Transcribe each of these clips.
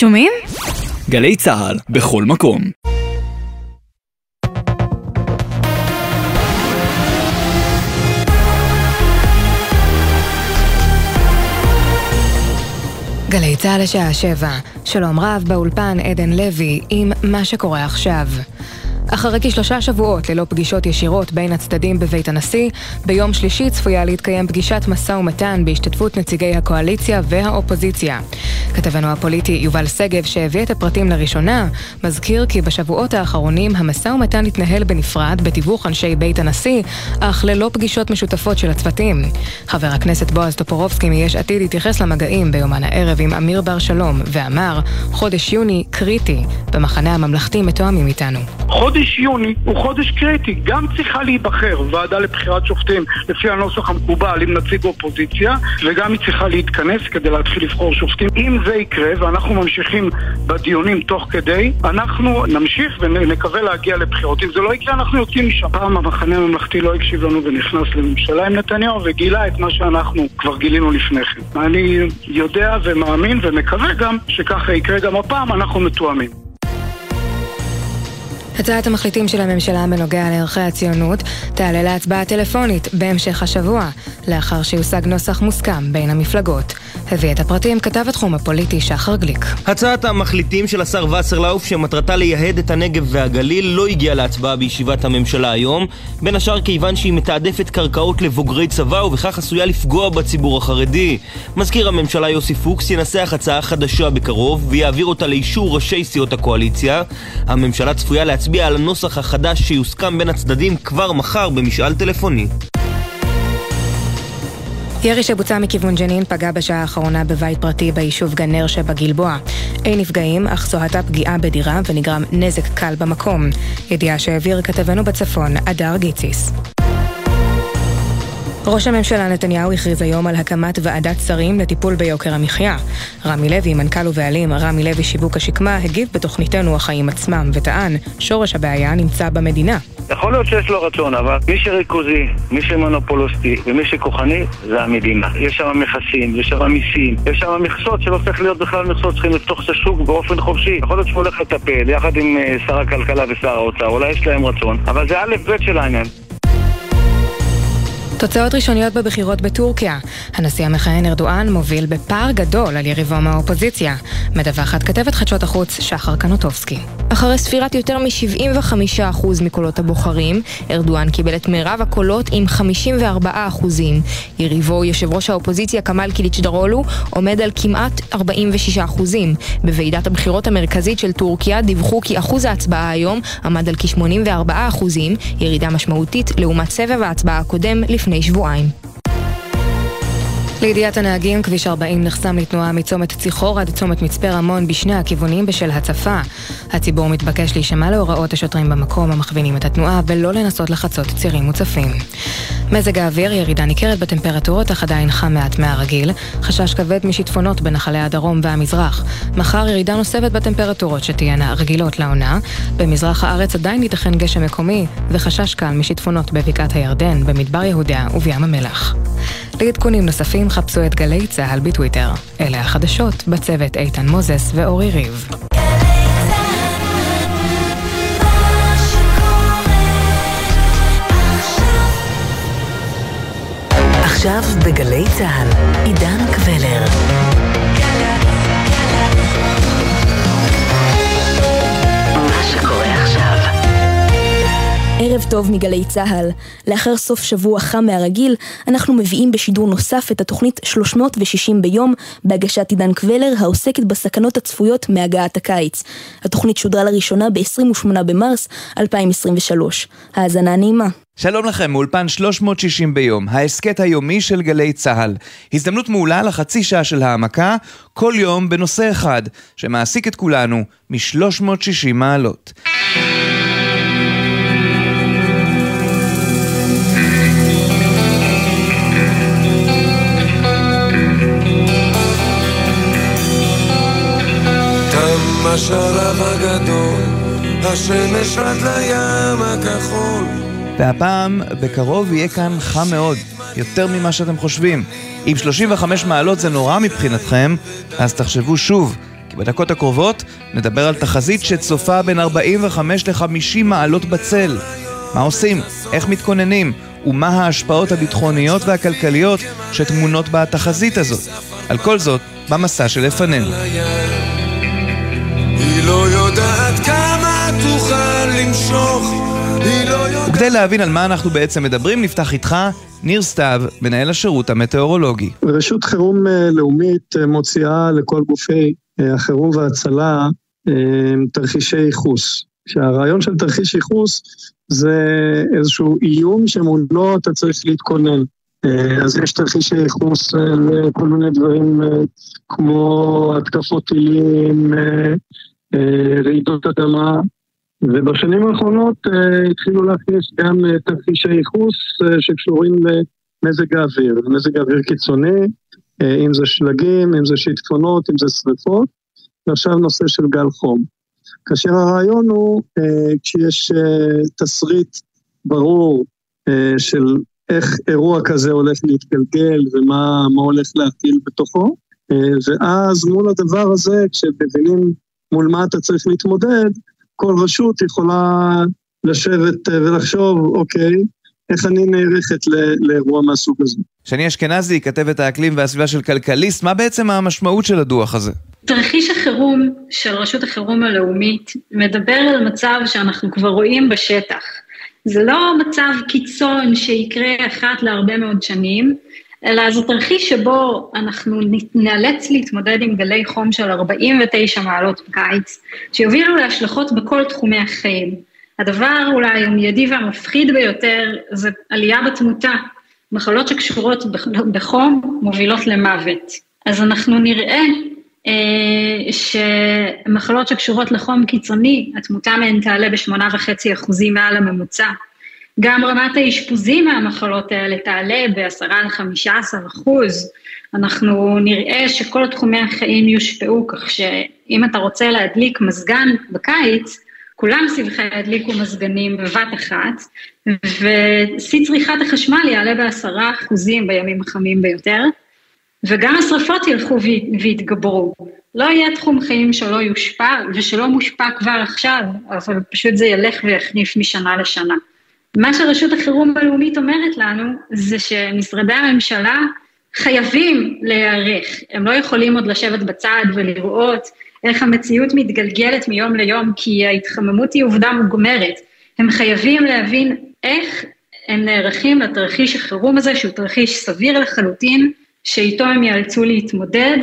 שומעים? גלי צה"ל, בכל מקום. גלי צה"ל לשעה שבע, שלום רב באולפן עדן לוי עם מה שקורה עכשיו. אחרי כשלושה שבועות ללא פגישות ישירות בין הצדדים בבית הנשיא, ביום שלישי צפויה להתקיים פגישת משא ומתן בהשתתפות נציגי הקואליציה והאופוזיציה. כתבנו הפוליטי יובל שגב, שהביא את הפרטים לראשונה, מזכיר כי בשבועות האחרונים המשא ומתן התנהל בנפרד בתיווך אנשי בית הנשיא, אך ללא פגישות משותפות של הצוותים. חבר הכנסת בועז טופורובסקי מיש עתיד התייחס למגעים ביומן הערב עם אמיר בר שלום, ואמר, חודש יוני קריטי, במחנה הממלכתי מתואמים איתנו. חודש יוני הוא חודש קריטי, גם צריכה להיבחר ועדה לבחירת שופטים לפי הנוסח המקובל עם נציג אופוזיציה וגם היא צריכה להתכנס כדי להתחיל לבחור שופטים. אם זה יקרה ואנחנו ממשיכים בדיונים תוך כדי, אנחנו נמשיך ונקווה להגיע לבחירות. אם זה לא יקרה אנחנו יוצאים משם. פעם המחנה הממלכתי לא הקשיב לנו ונכנס לממשלה עם נתניהו וגילה את מה שאנחנו כבר גילינו לפני כן. אני יודע ומאמין ומקווה גם שככה יקרה גם הפעם, אנחנו מתואמים. הצעת המחליטים של הממשלה בנוגע לערכי הציונות תעלה להצבעה טלפונית בהמשך השבוע, לאחר שיושג נוסח מוסכם בין המפלגות. הביא את הפרטים כתב התחום הפוליטי שחר גליק. הצעת המחליטים של השר וסרלאוף שמטרתה לייהד את הנגב והגליל לא הגיעה להצבעה בישיבת הממשלה היום, בין השאר כיוון שהיא מתעדפת קרקעות לבוגרי צבא ובכך עשויה לפגוע בציבור החרדי. מזכיר הממשלה יוסי פוקס ינסח הצעה חדשה בקרוב ויעביר אותה לאישור ראשי סיעות הקואליציה. הממשלה צפויה להצביע על הנוסח החדש שיוסכם בין הצדדים כבר מחר במשאל טלפוני. ירי שבוצע מכיוון ג'נין פגע בשעה האחרונה בבית פרטי ביישוב גנר שבגלבוע. אין נפגעים, אך זוהתה פגיעה בדירה ונגרם נזק קל במקום. ידיעה שהעביר כתבנו בצפון, אדר גיציס. ראש הממשלה נתניהו הכריז היום על הקמת ועדת שרים לטיפול ביוקר המחיה. רמי לוי, מנכ"ל ובעלים רמי לוי שיווק השקמה, הגיב בתוכניתנו החיים עצמם, וטען, שורש הבעיה נמצא במדינה. יכול להיות שיש לו רצון, אבל מי שריכוזי, מי שמונופולוסטי ומי שכוחני זה המדינה. יש שם מכסים, יש שם מיסים, יש שם מכסות שלא צריך להיות בכלל מכסות, צריכים לפתוח את השוק באופן חופשי. יכול להיות שהוא הולך לטפל יחד עם אה, שר הכלכלה ושר האוצר, אולי יש להם רצון, אבל זה א' ב' של העניין. תוצאות ראשוניות בבחירות בטורקיה. הנשיא המכהן ארדואן מוביל בפער גדול על יריבו מהאופוזיציה. מדווחת כתבת חדשות החוץ שחר קנוטובסקי. אחרי ספירת יותר מ-75% מקולות הבוחרים, ארדואן קיבל את מירב הקולות עם 54%. יריבו, יושב ראש האופוזיציה כמאל קיליץ' דרולו, עומד על כמעט 46%. בוועידת הבחירות המרכזית של טורקיה דיווחו כי אחוז ההצבעה היום עמד על כ-84%, ירידה משמעותית לעומת סבב ההצבעה הקודם לפני në i. לידיעת הנהגים, כביש 40 נחסם לתנועה מצומת ציחור עד צומת מצפה רמון בשני הכיוונים בשל הצפה. הציבור מתבקש להישמע להוראות השוטרים במקום המכווינים את התנועה ולא לנסות לחצות צירים מוצפים. מזג האוויר, ירידה ניכרת בטמפרטורות אך עדיין חם מעט מהרגיל, חשש כבד משיטפונות בנחלי הדרום והמזרח. מחר ירידה נוספת בטמפרטורות שתהיינה רגילות לעונה. במזרח הארץ עדיין ייתכן גשם מקומי וחשש קל משיטפונות בבקעת הירדן, במדבר יהודה ובים המלח. לעדכונים נוספים חפשו את גלי צה"ל בטוויטר. אלה החדשות בצוות איתן מוזס ואורי ריב. עכשיו בגלי צה"ל, עידן קבלר. ערב טוב מגלי צה"ל. לאחר סוף שבוע חם מהרגיל, אנחנו מביאים בשידור נוסף את התוכנית 360 ביום, בהגשת עידן קבלר, העוסקת בסכנות הצפויות מהגעת הקיץ. התוכנית שודרה לראשונה ב-28 במרס 2023. האזנה נעימה. שלום לכם, מאולפן 360 ביום, ההסכת היומי של גלי צה"ל. הזדמנות מעולה לחצי שעה של העמקה, כל יום בנושא אחד, שמעסיק את כולנו מ-360 מעלות. השלב הגדול, השמש עד לים הכחול. והפעם, בקרוב יהיה כאן חם מאוד, יותר ממה שאתם חושבים. אם 35 מעלות זה נורא מבחינתכם, אז תחשבו שוב, כי בדקות הקרובות נדבר על תחזית שצופה בין 45 ל-50 מעלות בצל. מה עושים? איך מתכוננים? ומה ההשפעות הביטחוניות והכלכליות שטמונות בתחזית הזאת. על כל זאת, במסע שלפנינו. היא יודעת כמה תוכל למשוך לא וכדי להבין על מה אנחנו בעצם מדברים, נפתח איתך ניר סתיו, מנהל השירות המטאורולוגי. רשות חירום אה, לאומית אה, מוציאה לכל גופי אה, החירום וההצלה תרחישי ייחוס. שהרעיון של תרחיש ייחוס זה איזשהו איום שמולו אתה צריך להתכונן. אז יש תרחישי ייחוס לכל מיני דברים כמו התקפות טילים, רעידות אדמה, ובשנים האחרונות uh, התחילו להכניס גם uh, תרחישי ייחוס שקשורים למזג האוויר, מזג האוויר קיצוני, אם זה שלגים, אם זה שיטפונות, אם זה שריפות, ועכשיו נושא של גל חום. כאשר הרעיון הוא, כשיש תסריט ברור של איך אירוע כזה הולך להתגלגל ומה הולך להטיל בתוכו, ואז מול הדבר הזה, כשמבינים מול מה אתה צריך להתמודד, כל רשות יכולה לשבת אה, ולחשוב, אוקיי, איך אני נערכת לאירוע מהסוג הזה. שני אשכנזי, כתבת האקלים והסביבה של כלכליסט, מה בעצם המשמעות של הדוח הזה? תרחיש החירום של רשות החירום הלאומית מדבר על מצב שאנחנו כבר רואים בשטח. זה לא מצב קיצון שיקרה אחת להרבה מאוד שנים, אלא זה תרחיש שבו אנחנו נאלץ להתמודד עם גלי חום של 49 מעלות בקיץ, שיובילו להשלכות בכל תחומי החיים. הדבר אולי המיידי והמפחיד ביותר זה עלייה בתמותה. מחלות שקשורות בחום מובילות למוות. אז אנחנו נראה אה, שמחלות שקשורות לחום קיצוני, התמותה מהן תעלה בשמונה וחצי אחוזים מעל הממוצע. גם רמת האשפוזים מהמחלות האלה תעלה ב-10 עד 15 אחוז. אנחנו נראה שכל תחומי החיים יושפעו, כך שאם אתה רוצה להדליק מזגן בקיץ, כולם סביבך ידליקו מזגנים בבת אחת, ושיא צריכת החשמל יעלה בעשרה אחוזים בימים החמים ביותר, וגם השרפות ילכו ויתגברו. לא יהיה תחום חיים שלא יושפע ושלא מושפע כבר עכשיו, אבל פשוט זה ילך ויחניף משנה לשנה. מה שרשות החירום הלאומית אומרת לנו, זה שמשרדי הממשלה חייבים להיערך. הם לא יכולים עוד לשבת בצד ולראות איך המציאות מתגלגלת מיום ליום, כי ההתחממות היא עובדה מוגמרת. הם חייבים להבין איך הם נערכים לתרחיש החירום הזה, שהוא תרחיש סביר לחלוטין, שאיתו הם ייאלצו להתמודד,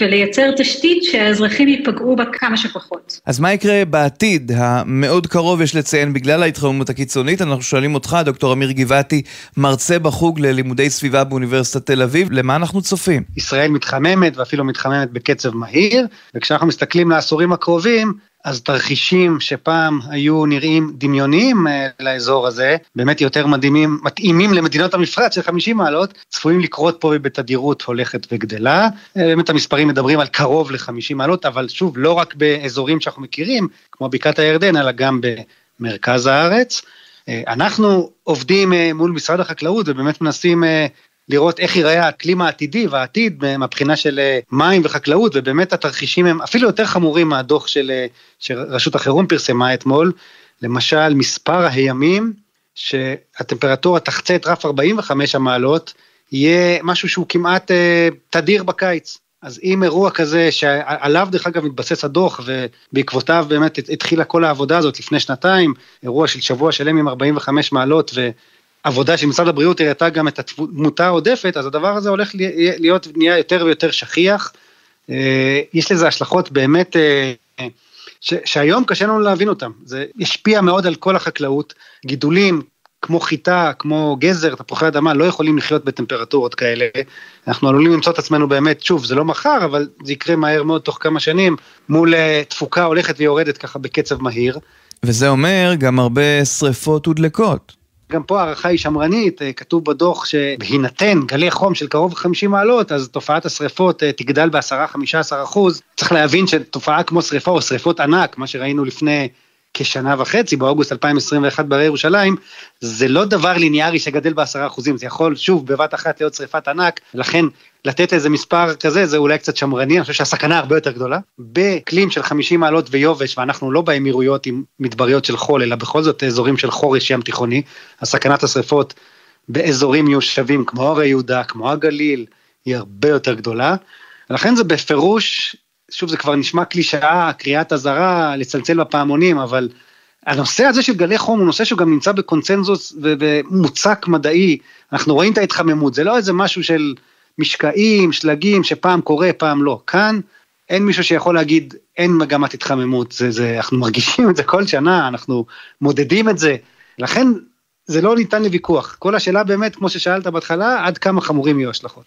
ולייצר תשתית שהאזרחים ייפגעו בה כמה שפחות. אז מה יקרה בעתיד המאוד קרוב, יש לציין, בגלל ההתחממות הקיצונית? אנחנו שואלים אותך, דוקטור אמיר גבעתי, מרצה בחוג ללימודי סביבה באוניברסיטת תל אביב, למה אנחנו צופים? ישראל מתחממת ואפילו מתחממת בקצב מהיר, וכשאנחנו מסתכלים לעשורים הקרובים, אז תרחישים שפעם היו נראים דמיוניים אה, לאזור הזה, באמת יותר מדהימים, מתאימים למדינות המפרץ של 50 מעלות, צפויים לקרות פה בתדירות הולכת וגדלה. אה, באמת המספרים מדברים על קרוב ל-50 מעלות, אבל שוב, לא רק באזורים שאנחנו מכירים, כמו בקעת הירדן, אלא גם במרכז הארץ. אה, אנחנו עובדים מול משרד החקלאות ובאמת מנסים לראות איך ייראה האקלים העתידי והעתיד מהבחינה של אה, מים וחקלאות, ובאמת התרחישים הם אפילו יותר חמורים מהדוח של, אה, שרשות החירום פרסמה אתמול, למשל מספר הימים שהטמפרטורה תחצה את רף 45 המעלות, יהיה משהו שהוא כמעט אה, תדיר בקיץ. אז אם אירוע כזה, שעליו דרך אגב מתבסס הדוח, ובעקבותיו באמת התחילה כל העבודה הזאת לפני שנתיים, אירוע של שבוע שלם עם 45 מעלות, עבודה של משרד הבריאות הראתה גם את התמותה העודפת, אז הדבר הזה הולך להיות, נהיה יותר ויותר שכיח. אה, יש לזה השלכות באמת, אה, ש, שהיום קשה לנו להבין אותן. זה ישפיע מאוד על כל החקלאות, גידולים כמו חיטה, כמו גזר, תפוחי אדמה, לא יכולים לחיות בטמפרטורות כאלה. אנחנו עלולים למצוא את עצמנו באמת, שוב, זה לא מחר, אבל זה יקרה מהר מאוד תוך כמה שנים, מול אה, תפוקה הולכת ויורדת ככה בקצב מהיר. וזה אומר גם הרבה שריפות ודלקות. גם פה הערכה היא שמרנית, אה, כתוב בדוח שבהינתן גלי חום של קרוב ל-50 מעלות, אז תופעת השריפות אה, תגדל ב-10-15 אחוז. צריך להבין שתופעה כמו שריפה או שריפות ענק, מה שראינו לפני כשנה וחצי, באוגוסט 2021 בהרי ירושלים, זה לא דבר ליניארי שגדל בעשרה אחוזים, זה יכול שוב בבת אחת להיות שריפת ענק, לכן לתת איזה מספר כזה זה אולי קצת שמרני, אני חושב שהסכנה הרבה יותר גדולה. באקלים של 50 מעלות ויובש, ואנחנו לא באמירויות עם מדבריות של חול, אלא בכל זאת אזורים של חורש ים תיכוני, הסכנת השריפות באזורים מיושבים כמו הרי יהודה, כמו הגליל, היא הרבה יותר גדולה. ולכן זה בפירוש, שוב זה כבר נשמע קלישאה, קריאת אזהרה, לצלצל בפעמונים, אבל הנושא הזה של גלי חום הוא נושא שהוא גם נמצא בקונצנזוס ומוצק מדעי, אנחנו רואים את ההתחממות, זה לא איזה משהו של משקעים, שלגים, שפעם קורה, פעם לא. כאן אין מישהו שיכול להגיד אין מגמת התחממות, זה, זה, אנחנו מרגישים את זה כל שנה, אנחנו מודדים את זה, לכן זה לא ניתן לוויכוח. כל השאלה באמת, כמו ששאלת בהתחלה, עד כמה חמורים יהיו השלכות.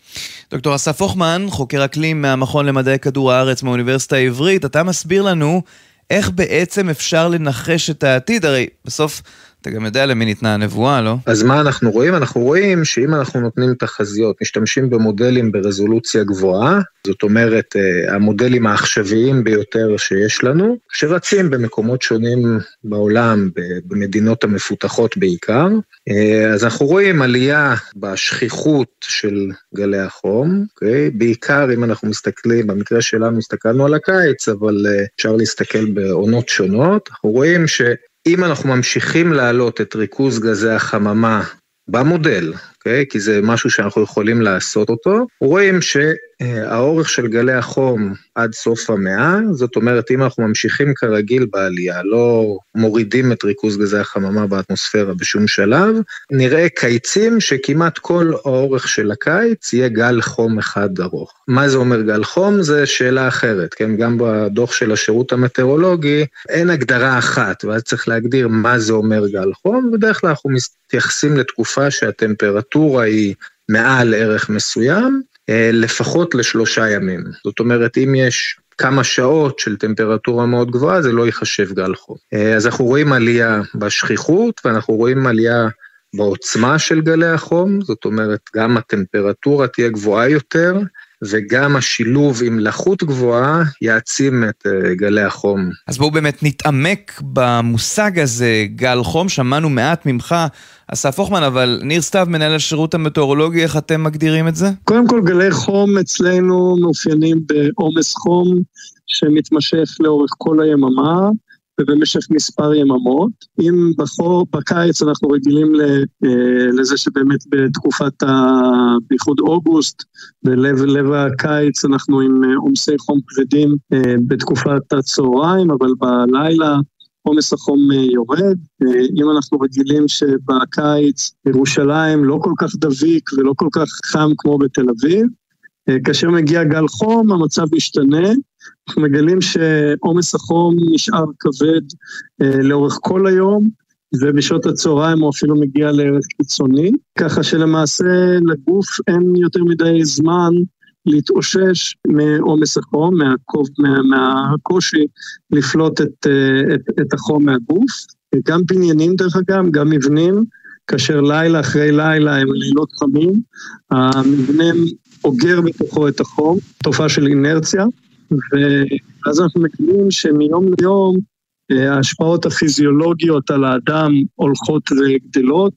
דוקטור אסף הוכמן, חוקר אקלים מהמכון למדעי כדור הארץ מהאוניברסיטה העברית, אתה מסביר לנו איך בעצם אפשר לנחש את העתיד, הרי בסוף אתה גם יודע למי ניתנה הנבואה, לא? אז מה אנחנו רואים? אנחנו רואים שאם אנחנו נותנים תחזיות, משתמשים במודלים ברזולוציה גבוהה, זאת אומרת, אה, המודלים העכשוויים ביותר שיש לנו, שרצים במקומות שונים בעולם, במדינות המפותחות בעיקר, אה, אז אנחנו רואים עלייה בשכיחות של גלי החום, okay? אוקיי? בעיקר אם אנחנו מסתכלים, במקרה שלנו הסתכלנו על הקיץ, אבל אה, אפשר להסתכל בעונות שונות, אנחנו רואים ש... אם אנחנו ממשיכים להעלות את ריכוז גזי החממה במודל, אוקיי? כי זה משהו שאנחנו יכולים לעשות אותו, רואים ש... האורך של גלי החום עד סוף המאה, זאת אומרת, אם אנחנו ממשיכים כרגיל בעלייה, לא מורידים את ריכוז גזי החממה באטמוספירה בשום שלב, נראה קיצים שכמעט כל האורך של הקיץ יהיה גל חום אחד ארוך. מה זה אומר גל חום? זה שאלה אחרת, כן? גם בדוח של השירות המטאורולוגי אין הגדרה אחת, ואז צריך להגדיר מה זה אומר גל חום, בדרך כלל אנחנו מתייחסים לתקופה שהטמפרטורה היא מעל ערך מסוים, אה, לפחות לשלושה ימים. זאת אומרת, אם יש כמה שעות של טמפרטורה מאוד גבוהה, זה לא ייחשב גל חום. אה, אז אנחנו רואים עלייה בשכיחות, ואנחנו רואים עלייה בעוצמה של גלי החום, זאת אומרת, גם הטמפרטורה תהיה גבוהה יותר, וגם השילוב עם לחות גבוהה יעצים את uh, גלי החום. אז בואו באמת נתעמק במושג הזה, גל חום, שמענו מעט ממך, אסף הוכמן, אבל ניר סתיו, מנהל השירות המטאורולוגי, איך אתם מגדירים את זה? קודם כל, גלי חום אצלנו מאופיינים בעומס חום שמתמשך לאורך כל היממה. ובמשך מספר יממות. אם בחור, בקיץ אנחנו רגילים אה, לזה שבאמת בתקופת, ה... בייחוד אוגוסט, בלב לב הקיץ אנחנו עם אה, עומסי חום כבדים אה, בתקופת הצהריים, אבל בלילה עומס החום יורד. אם אנחנו רגילים שבקיץ ירושלים לא כל כך דביק ולא כל כך חם כמו בתל אביב, כאשר מגיע גל חום המצב משתנה, אנחנו מגלים שעומס החום נשאר כבד אה, לאורך כל היום, ובשעות הצהריים הוא אפילו מגיע לערך קיצוני, ככה שלמעשה לגוף אין יותר מדי זמן להתאושש מעומס החום, מהקוב, מה, מהקושי לפלוט את, אה, את, את החום מהגוף. גם בניינים דרך אגב, גם מבנים, כאשר לילה אחרי לילה הם לילות חמים, המבנה אוגר בתוכו את החום, תופעה של אינרציה, ואז אנחנו מגלים שמיום ליום אה, ההשפעות הפיזיולוגיות על האדם הולכות וגדלות,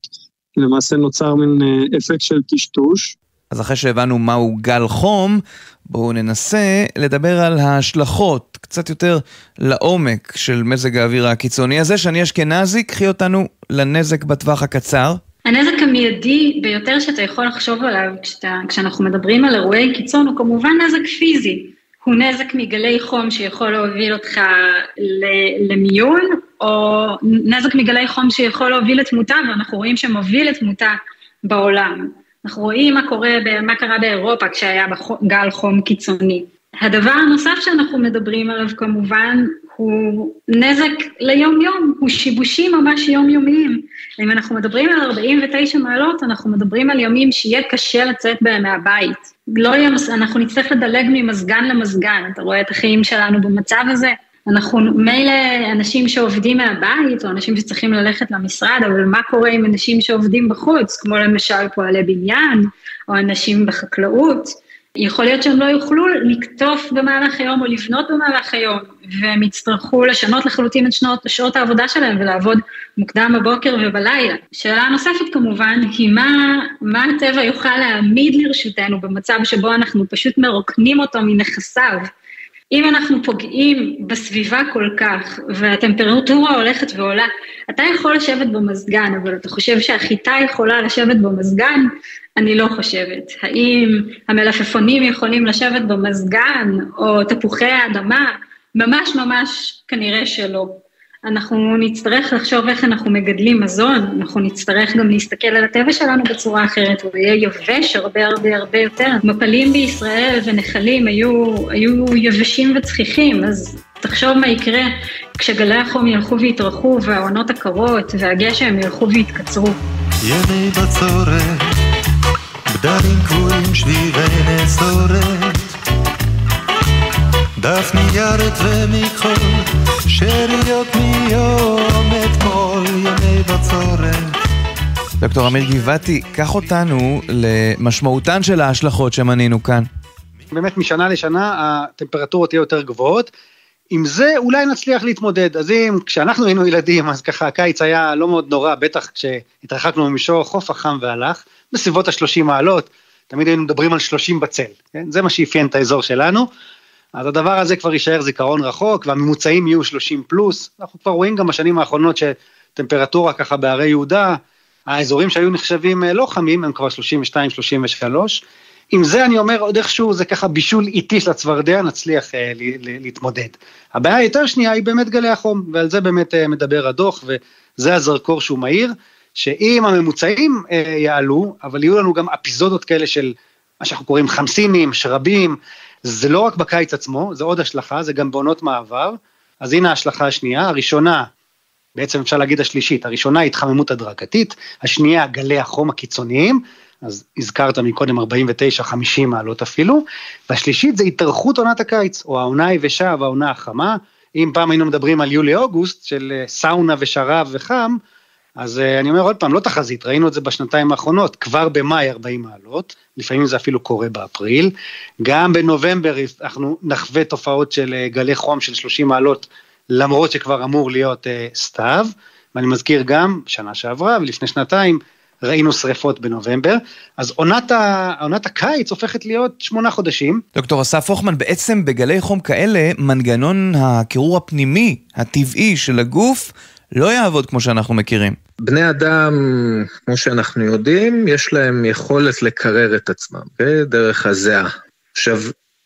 למעשה נוצר מין אה, אפקט של טשטוש. אז אחרי שהבנו מהו גל חום, בואו ננסה לדבר על ההשלכות קצת יותר לעומק של מזג האוויר הקיצוני הזה. שאני אשכנזי, קחי אותנו לנזק בטווח הקצר. הנזק המיידי ביותר שאתה יכול לחשוב עליו כשאתה, כשאנחנו מדברים על אירועי קיצון הוא כמובן נזק פיזי. הוא נזק מגלי חום שיכול להוביל אותך למיון, או נזק מגלי חום שיכול להוביל לתמותה, ואנחנו רואים שמוביל לתמותה בעולם. אנחנו רואים מה קורה, מה קרה באירופה כשהיה גל חום קיצוני. הדבר הנוסף שאנחנו מדברים עליו כמובן הוא נזק ליום-יום, הוא שיבושים ממש יומיומיים. אם אנחנו מדברים על 49 מעלות, אנחנו מדברים על ימים שיהיה קשה לצאת בהם מהבית. לא יהיה, אנחנו נצטרך לדלג ממזגן למזגן, אתה רואה את החיים שלנו במצב הזה? אנחנו מילא אנשים שעובדים מהבית, או אנשים שצריכים ללכת למשרד, אבל מה קורה עם אנשים שעובדים בחוץ, כמו למשל פועלי בניין, או אנשים בחקלאות? יכול להיות שהם לא יוכלו לקטוף במהלך היום או לבנות במהלך היום, והם יצטרכו לשנות לחלוטין את שנות, שעות העבודה שלהם ולעבוד מוקדם בבוקר ובלילה. שאלה נוספת כמובן היא מה, מה הטבע יוכל להעמיד לרשותנו במצב שבו אנחנו פשוט מרוקנים אותו מנכסיו. אם אנחנו פוגעים בסביבה כל כך, והטמפרטורה הולכת ועולה, אתה יכול לשבת במזגן, אבל אתה חושב שהחיטה יכולה לשבת במזגן? אני לא חושבת. האם המלפפונים יכולים לשבת במזגן, או תפוחי האדמה? ממש ממש כנראה שלא. אנחנו נצטרך לחשוב איך אנחנו מגדלים מזון, אנחנו נצטרך גם להסתכל על הטבע שלנו בצורה אחרת, הוא יהיה יבש הרבה הרבה הרבה יותר. מפלים בישראל ונחלים היו, היו יבשים וצחיחים, אז תחשוב מה יקרה כשגלי החום ילכו ויתרחו והעונות הקרות והגשם ילכו ויתקצרו. ימי בצורת, בדרים קבועים שביבי נסורת דף נייר ומכחול, שאריות מיום אתמול, ימי בצורת. דוקטור אמיר גבעתי, קח אותנו למשמעותן של ההשלכות שמנינו כאן. באמת משנה לשנה הטמפרטורות יהיו יותר גבוהות. עם זה אולי נצליח להתמודד, אז אם כשאנחנו היינו ילדים אז ככה הקיץ היה לא מאוד נורא, בטח כשהתרחקנו ממישור החוף החם והלך, בסביבות ה-30 מעלות, תמיד היינו מדברים על 30 בצל, כן? זה מה שאפיין את האזור שלנו. אז הדבר הזה כבר יישאר זיכרון רחוק, והממוצעים יהיו 30 פלוס, אנחנו כבר רואים גם בשנים האחרונות שטמפרטורה ככה בהרי יהודה, האזורים שהיו נחשבים אה, לא חמים הם כבר 32-33, עם זה אני אומר עוד איכשהו זה ככה בישול איטי של הצפרדע, נצליח אה, להתמודד. הבעיה היותר שנייה היא באמת גלי החום, ועל זה באמת אה, מדבר הדוח, וזה הזרקור שהוא מהיר, שאם הממוצעים אה, יעלו, אבל יהיו לנו גם אפיזודות כאלה של מה שאנחנו קוראים חמסינים, שרבים, זה לא רק בקיץ עצמו, זה עוד השלכה, זה גם בעונות מעבר. אז הנה ההשלכה השנייה, הראשונה, בעצם אפשר להגיד השלישית, הראשונה התחממות הדרגתית, השנייה גלי החום הקיצוניים, אז הזכרת מקודם 49-50 מעלות אפילו, והשלישית זה התארכות עונת הקיץ, או העונה היבשה והעונה החמה, אם פעם היינו מדברים על יולי-אוגוסט של אה, סאונה ושרב וחם, אז uh, אני אומר עוד פעם, לא תחזית, ראינו את זה בשנתיים האחרונות, כבר במאי 40 מעלות, לפעמים זה אפילו קורה באפריל, גם בנובמבר אנחנו נחווה תופעות של uh, גלי חום של 30 מעלות, למרות שכבר אמור להיות uh, סתיו, ואני מזכיר גם, שנה שעברה ולפני שנתיים, ראינו שריפות בנובמבר, אז עונת, ה, עונת הקיץ הופכת להיות שמונה חודשים. דוקטור אסף הוכמן, בעצם בגלי חום כאלה, מנגנון הקירור הפנימי, הטבעי של הגוף, לא יעבוד כמו שאנחנו מכירים. בני אדם, כמו שאנחנו יודעים, יש להם יכולת לקרר את עצמם, okay? דרך הזיעה. עכשיו,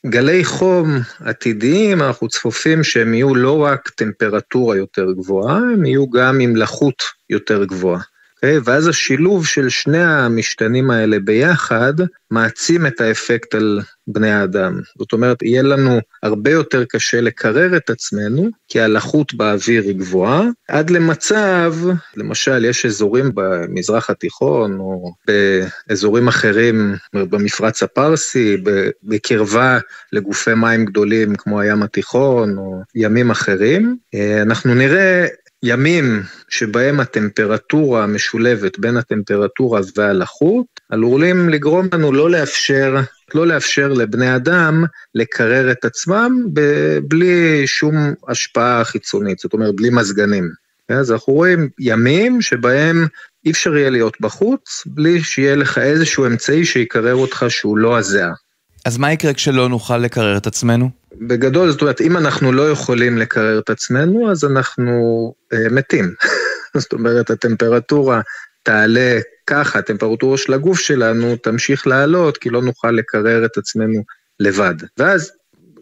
גלי חום עתידיים, אנחנו צפופים שהם יהיו לא רק טמפרטורה יותר גבוהה, הם יהיו גם עם לחות יותר גבוהה. Okay, אוקיי? ואז השילוב של שני המשתנים האלה ביחד מעצים את האפקט על בני האדם. זאת אומרת, יהיה לנו הרבה יותר קשה לקרר את עצמנו, כי הלחות באוויר היא גבוהה, עד למצב, למשל, יש אזורים במזרח התיכון, או באזורים אחרים, במפרץ הפרסי, בקרבה לגופי מים גדולים כמו הים התיכון, או ימים אחרים, אה, אנחנו נראה ימים שבהם הטמפרטורה המשולבת בין הטמפרטורה והלחות עלולים לגרום לנו לא לאפשר, לא לאפשר לבני אדם לקרר את עצמם בלי שום השפעה חיצונית, זאת אומרת בלי מזגנים. אז אנחנו רואים ימים שבהם אי אפשר יהיה להיות בחוץ בלי שיהיה לך איזשהו אמצעי שיקרר אותך שהוא לא הזיעה. אז מה יקרה כשלא נוכל לקרר את עצמנו? בגדול, זאת אומרת, אם אנחנו לא יכולים לקרר את עצמנו, אז אנחנו אה, מתים. זאת אומרת, הטמפרטורה תעלה ככה, הטמפרטורה של הגוף שלנו תמשיך לעלות, כי לא נוכל לקרר את עצמנו לבד. ואז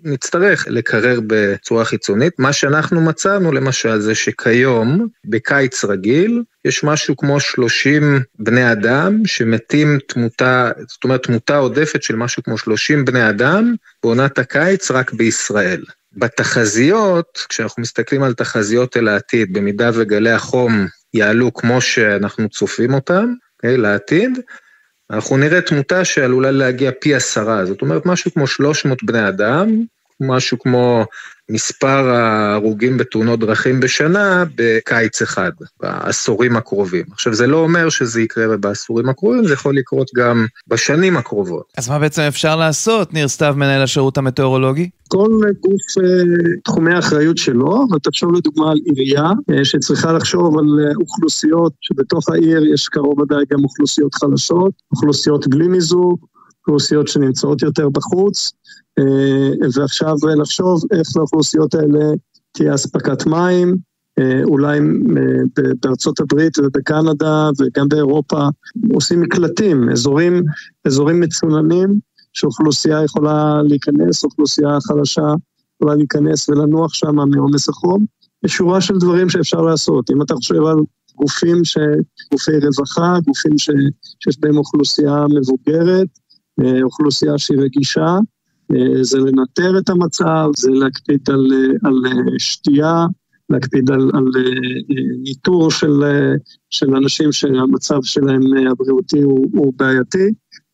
נצטרך לקרר בצורה חיצונית. מה שאנחנו מצאנו למשל זה שכיום, בקיץ רגיל, יש משהו כמו 30 בני אדם שמתים תמותה, זאת אומרת תמותה עודפת של משהו כמו 30 בני אדם בעונת הקיץ רק בישראל. בתחזיות, כשאנחנו מסתכלים על תחזיות אל העתיד, במידה וגלי החום יעלו כמו שאנחנו צופים אותם, okay, לעתיד, אנחנו נראה תמותה שעלולה להגיע פי עשרה, זאת אומרת משהו כמו 300 בני אדם משהו כמו מספר ההרוגים בתאונות דרכים בשנה בקיץ אחד, בעשורים הקרובים. עכשיו, זה לא אומר שזה יקרה בעשורים הקרובים, זה יכול לקרות גם בשנים הקרובות. אז מה בעצם אפשר לעשות, ניר סתיו, מנהל השירות המטאורולוגי? כל גוף אה, תחומי האחריות שלו, אבל תחשוב לדוגמה על עירייה אה, שצריכה לחשוב על אה, אוכלוסיות שבתוך העיר יש קרוב ודאי גם אוכלוסיות חלשות, אוכלוסיות בלי מיזוג, אוכלוסיות שנמצאות יותר בחוץ, ועכשיו לחשוב איך לאוכלוסיות האלה תהיה אספקת מים, אולי בארצות הברית ובקנדה וגם באירופה עושים מקלטים, אזורים, אזורים מצוננים שאוכלוסייה יכולה להיכנס, אוכלוסייה חלשה יכולה להיכנס ולנוח שם מעומס החום. יש שורה של דברים שאפשר לעשות. אם אתה חושב על גופים, ש... גופי רווחה, גופים ש... שיש בהם אוכלוסייה מבוגרת, אה, אוכלוסייה שהיא רגישה, אה, זה לנטר את המצב, זה להקפיד על, על שתייה, להקפיד על, על ניטור של, של אנשים שהמצב שלהם הבריאותי הוא, הוא בעייתי.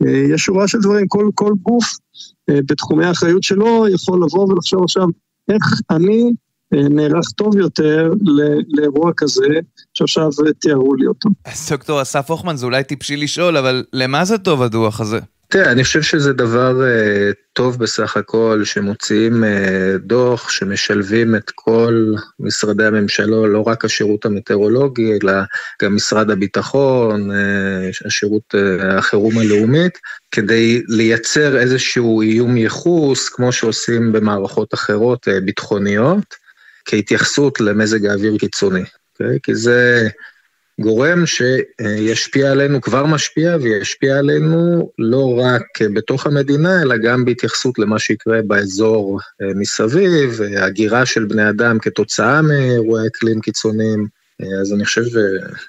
אה, יש שורה של דברים, כל, כל גוף אה, בתחומי האחריות שלו יכול לבוא ולחשוב עכשיו איך אני אה, נערך טוב יותר לאירוע כזה, שעכשיו תיארו לי אותו. דוקטור אסף הוכמן, זה אולי טיפשי לשאול, אבל למה זה טוב הדוח הזה? תראה, אני חושב שזה דבר uh, טוב בסך הכל, שמוציאים uh, דוח, שמשלבים את כל משרדי הממשלה, לא רק השירות המטאורולוגי, אלא גם משרד הביטחון, uh, השירות uh, החירום הלאומית, כדי לייצר איזשהו איום ייחוס, כמו שעושים במערכות אחרות uh, ביטחוניות, כהתייחסות למזג האוויר קיצוני. Okay? אוקיי? כי זה... גורם שישפיע עלינו, כבר משפיע וישפיע עלינו לא רק בתוך המדינה, אלא גם בהתייחסות למה שיקרה באזור אה, מסביב, הגירה של בני אדם כתוצאה מאירועי אקלים קיצוניים, אה, אז אני חושב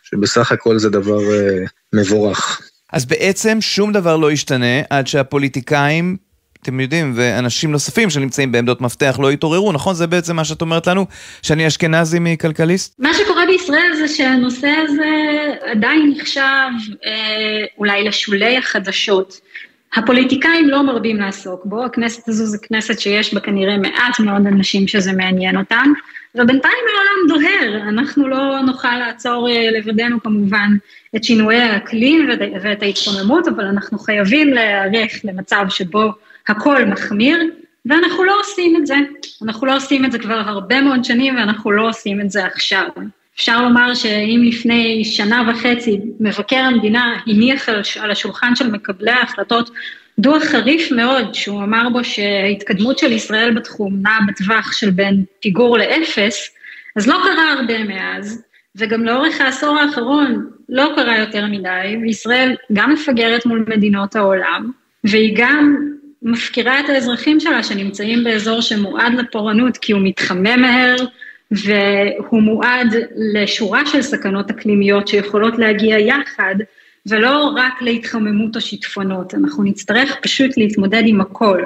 שבסך הכל זה דבר אה, מבורך. אז בעצם שום דבר לא ישתנה עד שהפוליטיקאים אתם יודעים, ואנשים נוספים שנמצאים בעמדות מפתח לא יתעוררו, נכון? זה בעצם מה שאת אומרת לנו, שאני אשכנזי מכלכליסט? מה שקורה בישראל זה שהנושא הזה עדיין נחשב אה, אולי לשולי החדשות. הפוליטיקאים לא מרבים לעסוק בו, הכנסת הזו זו כנסת שיש בה כנראה מעט מאוד אנשים שזה מעניין אותם, ובינתיים העולם דוהר, אנחנו לא נוכל לעצור אה, לבדנו כמובן את שינויי האקלים ואת ההתקוממות, אבל אנחנו חייבים להיערך למצב שבו הכל מחמיר, ואנחנו לא עושים את זה. אנחנו לא עושים את זה כבר הרבה מאוד שנים, ואנחנו לא עושים את זה עכשיו. אפשר לומר שאם לפני שנה וחצי מבקר המדינה הניח על השולחן של מקבלי ההחלטות דוח חריף מאוד, שהוא אמר בו שההתקדמות של ישראל בתחום נעה בטווח של בין פיגור לאפס, אז לא קרה הרבה מאז, וגם לאורך העשור האחרון לא קרה יותר מדי, וישראל גם מפגרת מול מדינות העולם, והיא גם מפקירה את האזרחים שלה שנמצאים באזור שמועד לפורענות כי הוא מתחמם מהר והוא מועד לשורה של סכנות אקלימיות שיכולות להגיע יחד ולא רק להתחממות או שיטפונות, אנחנו נצטרך פשוט להתמודד עם הכל.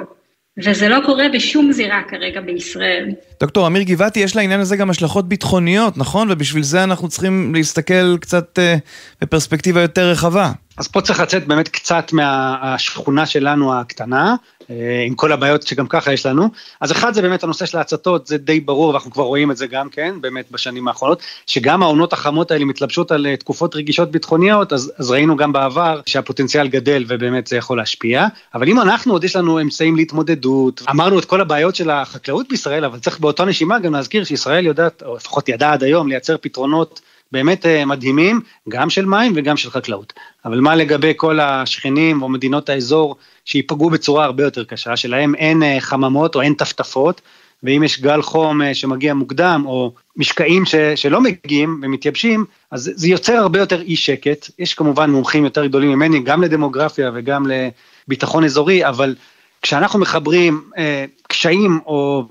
וזה לא קורה בשום זירה כרגע בישראל. דוקטור אמיר גבעתי, יש לעניין הזה גם השלכות ביטחוניות, נכון? ובשביל זה אנחנו צריכים להסתכל קצת אה, בפרספקטיבה יותר רחבה. אז פה צריך לצאת באמת קצת מהשכונה שלנו הקטנה, אה, עם כל הבעיות שגם ככה יש לנו. אז אחד זה באמת הנושא של ההצתות, זה די ברור, ואנחנו כבר רואים את זה גם כן, באמת בשנים האחרונות, שגם העונות החמות האלה מתלבשות על אה, תקופות רגישות ביטחוניות, אז, אז ראינו גם בעבר שהפוטנציאל גדל ובאמת זה יכול להשפיע. אבל אם אנחנו, עוד יש לנו אמצעים להתמודדות, אמרנו את כל הבעיות של החקלאות בישראל, אבל צריך באותה נשימה גם להזכיר שישראל יודעת, או לפחות ידעה עד היום, לייצר פתרונות באמת אה, מדהימים, גם של מים וגם של חקלאות. אבל מה לגבי כל השכנים או מדינות האזור שייפגעו בצורה הרבה יותר קשה, שלהם אין אה, חממות או אין טפטפות, ואם יש גל חום אה, שמגיע מוקדם, או משקעים ש, שלא מגיעים ומתייבשים, אז זה יוצר הרבה יותר אי שקט. יש כמובן מומחים יותר גדולים ממני, גם לדמוגרפיה וגם לביטחון אזורי, אבל כשאנחנו מחברים אה, קשיים או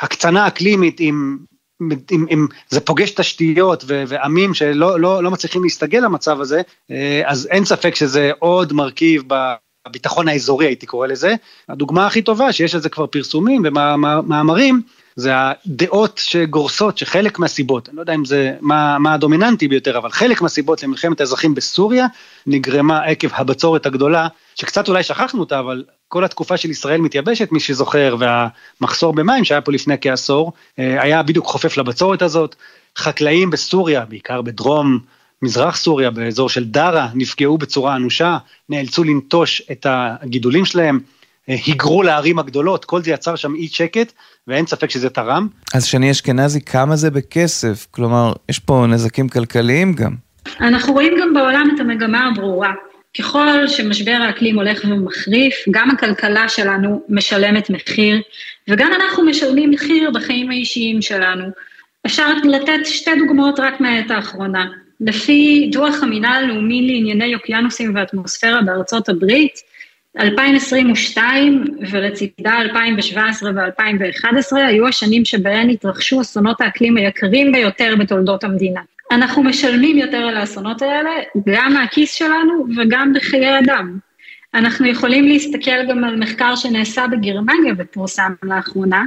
הקצנה אקלימית עם אם, אם זה פוגש תשתיות ו, ועמים שלא לא, לא מצליחים להסתגל למצב הזה, אה, אז אין ספק שזה עוד מרכיב בביטחון האזורי, הייתי קורא לזה. הדוגמה הכי טובה, שיש לזה כבר פרסומים ומאמרים, זה הדעות שגורסות שחלק מהסיבות, אני לא יודע אם זה מה, מה הדומיננטי ביותר, אבל חלק מהסיבות למלחמת האזרחים בסוריה נגרמה עקב הבצורת הגדולה, שקצת אולי שכחנו אותה, אבל כל התקופה של ישראל מתייבשת, מי שזוכר, והמחסור במים שהיה פה לפני כעשור, היה בדיוק חופף לבצורת הזאת. חקלאים בסוריה, בעיקר בדרום מזרח סוריה, באזור של דארה, נפגעו בצורה אנושה, נאלצו לנטוש את הגידולים שלהם, היגרו לערים הגדולות, כל זה יצר שם אי שקט, ואין ספק שזה תרם. אז שני אשכנזי, כמה זה בכסף? כלומר, יש פה נזקים כלכליים גם. אנחנו רואים גם בעולם את המגמה הברורה. ככל שמשבר האקלים הולך ומחריף, גם הכלכלה שלנו משלמת מחיר, וגם אנחנו משלמים מחיר בחיים האישיים שלנו. אפשר לתת שתי דוגמאות רק מהעת האחרונה. לפי דוח המינהל הלאומי לענייני אוקיינוסים ואטמוספירה בארצות הברית, 2022 ולצידה 2017 ו-2011 היו השנים שבהן התרחשו אסונות האקלים היקרים ביותר בתולדות המדינה. אנחנו משלמים יותר על האסונות האלה, גם מהכיס שלנו וגם בחיי אדם. אנחנו יכולים להסתכל גם על מחקר שנעשה בגרמניה ופורסם לאחרונה,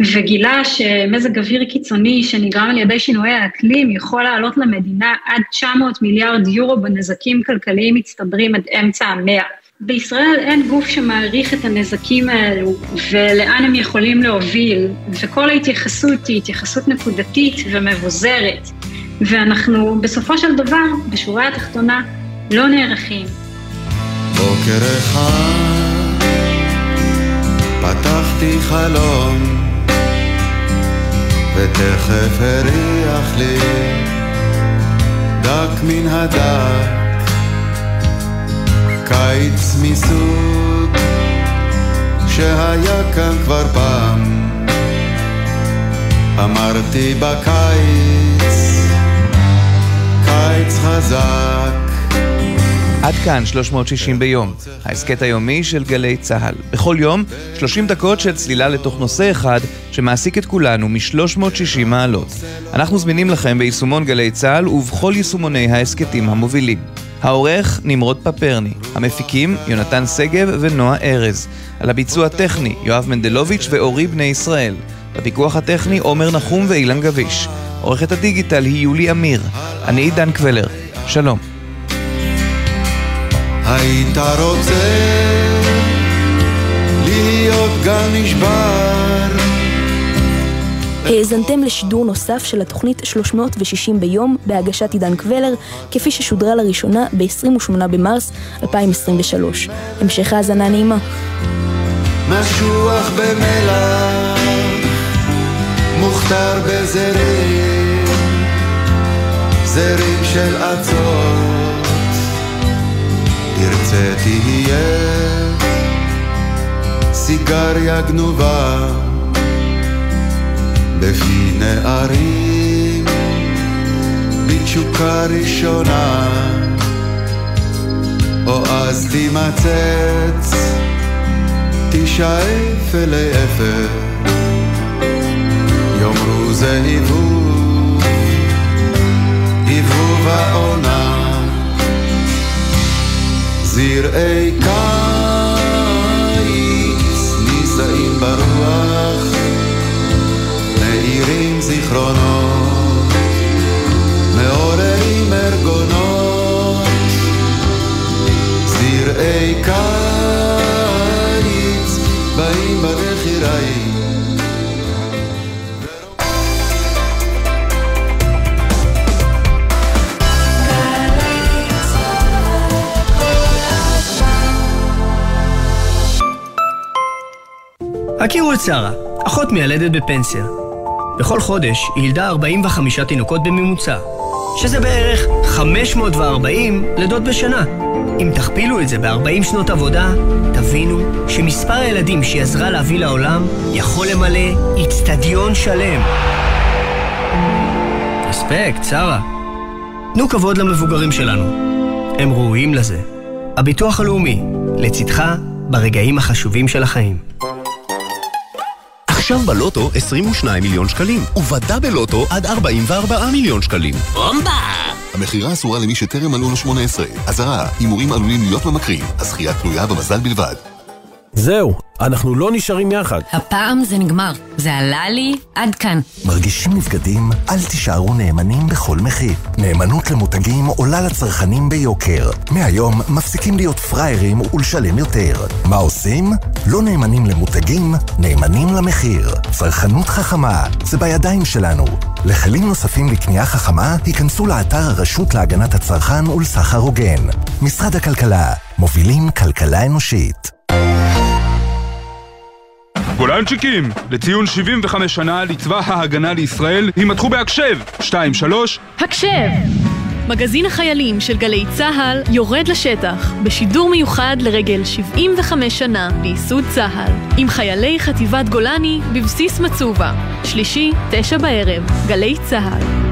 וגילה שמזג אוויר קיצוני שנגרם על ידי שינויי האקלים יכול לעלות למדינה עד 900 מיליארד יורו בנזקים כלכליים מצטברים עד אמצע המאה. בישראל אין גוף שמעריך את הנזקים האלו ולאן הם יכולים להוביל, וכל ההתייחסות היא התייחסות נקודתית ומבוזרת, ואנחנו בסופו של דבר, בשורה התחתונה, לא נערכים. בוקר אחד פתחתי חלום ותכף הריח לי דק מן הדק קיץ מסוג שהיה כאן כבר פעם אמרתי בקיץ קיץ חזק. עד כאן 360 ביום, ההסכת היומי של גלי צה"ל. בכל יום, 30 דקות של צלילה לתוך נושא אחד שמעסיק את כולנו מ-360 מעלות. אנחנו זמינים לכם ביישומון גלי צה"ל ובכל יישומוני ההסכתים המובילים. העורך נמרוד פפרני, המפיקים יונתן שגב ונועה ארז, על הביצוע הטכני יואב מנדלוביץ' ואורי בני ישראל, בפיקוח הטכני עומר נחום ואילן גביש, עורכת הדיגיטל היא יולי אמיר, אני עידן קבלר, שלום. היית רוצה להיות גל נשבר האזנתם לשידור נוסף של התוכנית 360 ביום בהגשת עידן קבלר, כפי ששודרה לראשונה ב-28 במרס 2023. המשך האזנה נעימה. משוח במלח, מוכתר בזרים, זרים של עצות, תרצה תהיה סיגריה גנובה. בפי נערים בתשוקה ראשונה. או אז תימצץ תשאף אלי אפר יאמרו זה היבוב היבוב העונה. זרעי קיץ נישאים ברוח מאירים זיכרונות, מעוררים ארגונות, זרעי קיץ הכירו את שרה, אחות מיילדת בפנסיה. בכל חודש היא ילדה 45 תינוקות בממוצע, שזה בערך 540 לידות בשנה. אם תכפילו את זה ב-40 שנות עבודה, תבינו שמספר הילדים שהיא עזרה להביא לעולם יכול למלא איצטדיון שלם. אספקט, שרה. תנו כבוד למבוגרים שלנו. הם ראויים לזה. הביטוח הלאומי, לצדך ברגעים החשובים של החיים. עכשיו בלוטו 22 מיליון שקלים, ובדאבל לוטו עד 44 מיליון שקלים. בומבה! המכירה אסורה למי שטרם מלאו לו 18. אזהרה, הימורים עלולים להיות ממכרים, הזכייה תלויה במזל בלבד. זהו, אנחנו לא נשארים יחד. הפעם זה נגמר. זה עלה לי עד כאן. מרגישים נבגדים? אל תישארו נאמנים בכל מחיר. נאמנות למותגים עולה לצרכנים ביוקר. מהיום מפסיקים להיות פראיירים ולשלם יותר. מה עושים? לא נאמנים למותגים, נאמנים למחיר. צרכנות חכמה, זה בידיים שלנו. לכלים נוספים לקנייה חכמה, היכנסו לאתר הרשות להגנת הצרכן ולסחר הוגן. משרד הכלכלה, מובילים כלכלה אנושית. גולנצ'יקים, לציון 75 שנה לצבא ההגנה לישראל, יימתחו בהקשב! 2-3 הקשב! מגזין החיילים של גלי צה"ל יורד לשטח בשידור מיוחד לרגל 75 שנה לייסוד צה"ל עם חיילי חטיבת גולני בבסיס מצובה שלישי, תשע בערב, גלי צה"ל